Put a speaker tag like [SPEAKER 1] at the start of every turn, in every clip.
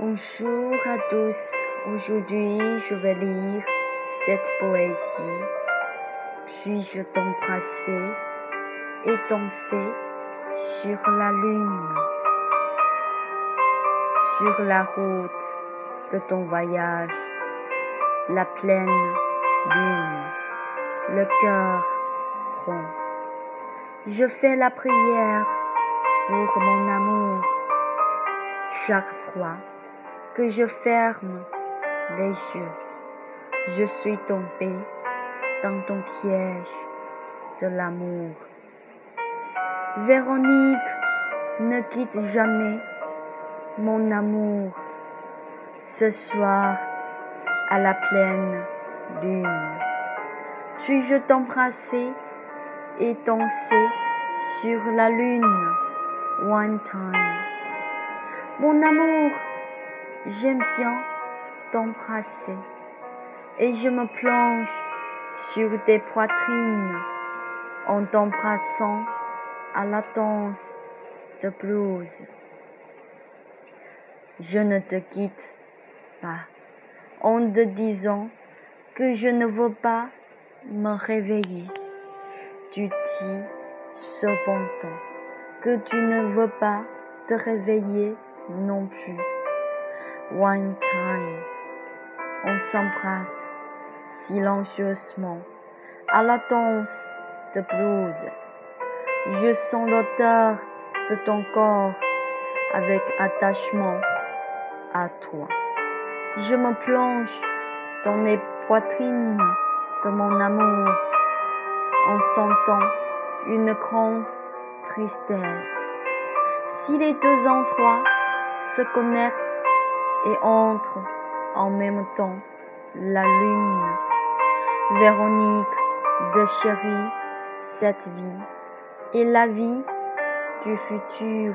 [SPEAKER 1] Bonjour à tous. Aujourd'hui, je vais lire cette poésie. Puis-je t'embrasser et danser sur la lune, sur la route de ton voyage, la pleine lune, le cœur rond. Je fais la prière pour mon amour chaque fois je ferme les yeux. Je suis tombé dans ton piège de l'amour. Véronique, ne quitte jamais mon amour. Ce soir, à la pleine lune, puis-je t'embrasser et danser sur la lune? One time. Mon amour, j'aime bien t'embrasser et je me plonge sur tes poitrines en t'embrassant à la danse de blues. Je ne te quitte pas en te disant que je ne veux pas me réveiller. Tu dis cependant que tu ne veux pas te réveiller non plus. One time, on s'embrasse silencieusement à la danse de blues. Je sens l'odeur de ton corps avec attachement à toi. Je me plonge dans les poitrines de mon amour en sentant une grande tristesse. Si les deux endroits se connectent et entrent en même temps, la lune, Véronique de chérie, cette vie et la vie du futur,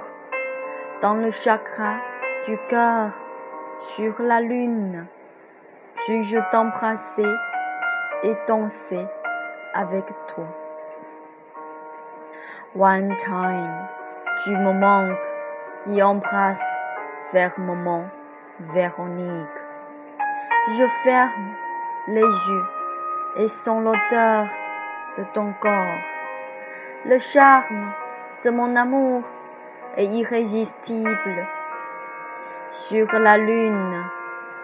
[SPEAKER 1] dans le chakra du cœur, sur la lune, puis-je t'embrasser et danser avec toi. One time, tu me manques et embrasse fermement Véronique. Je ferme les yeux et sens l'odeur de ton corps. Le charme de mon amour est irrésistible. Sur la lune,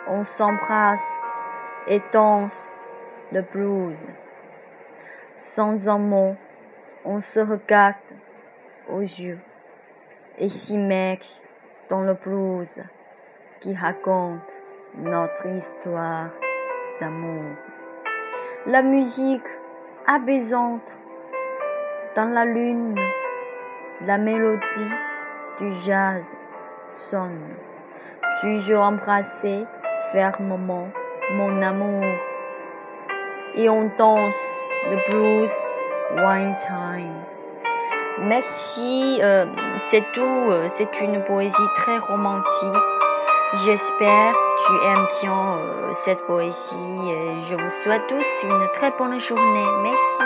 [SPEAKER 1] on s'embrasse et danse le blues. Sans un mot, on se regarde aux yeux et s'immerge dans le blues qui raconte notre histoire d'amour. La musique apaisante dans la lune, la mélodie du jazz sonne. Puis-je embrasser fermement mon amour? Et on danse le blues one time. Merci, euh, c'est tout. Euh, c'est une poésie très romantique. J'espère que tu aimes bien euh, cette poésie. Je vous souhaite tous une très bonne journée. Merci.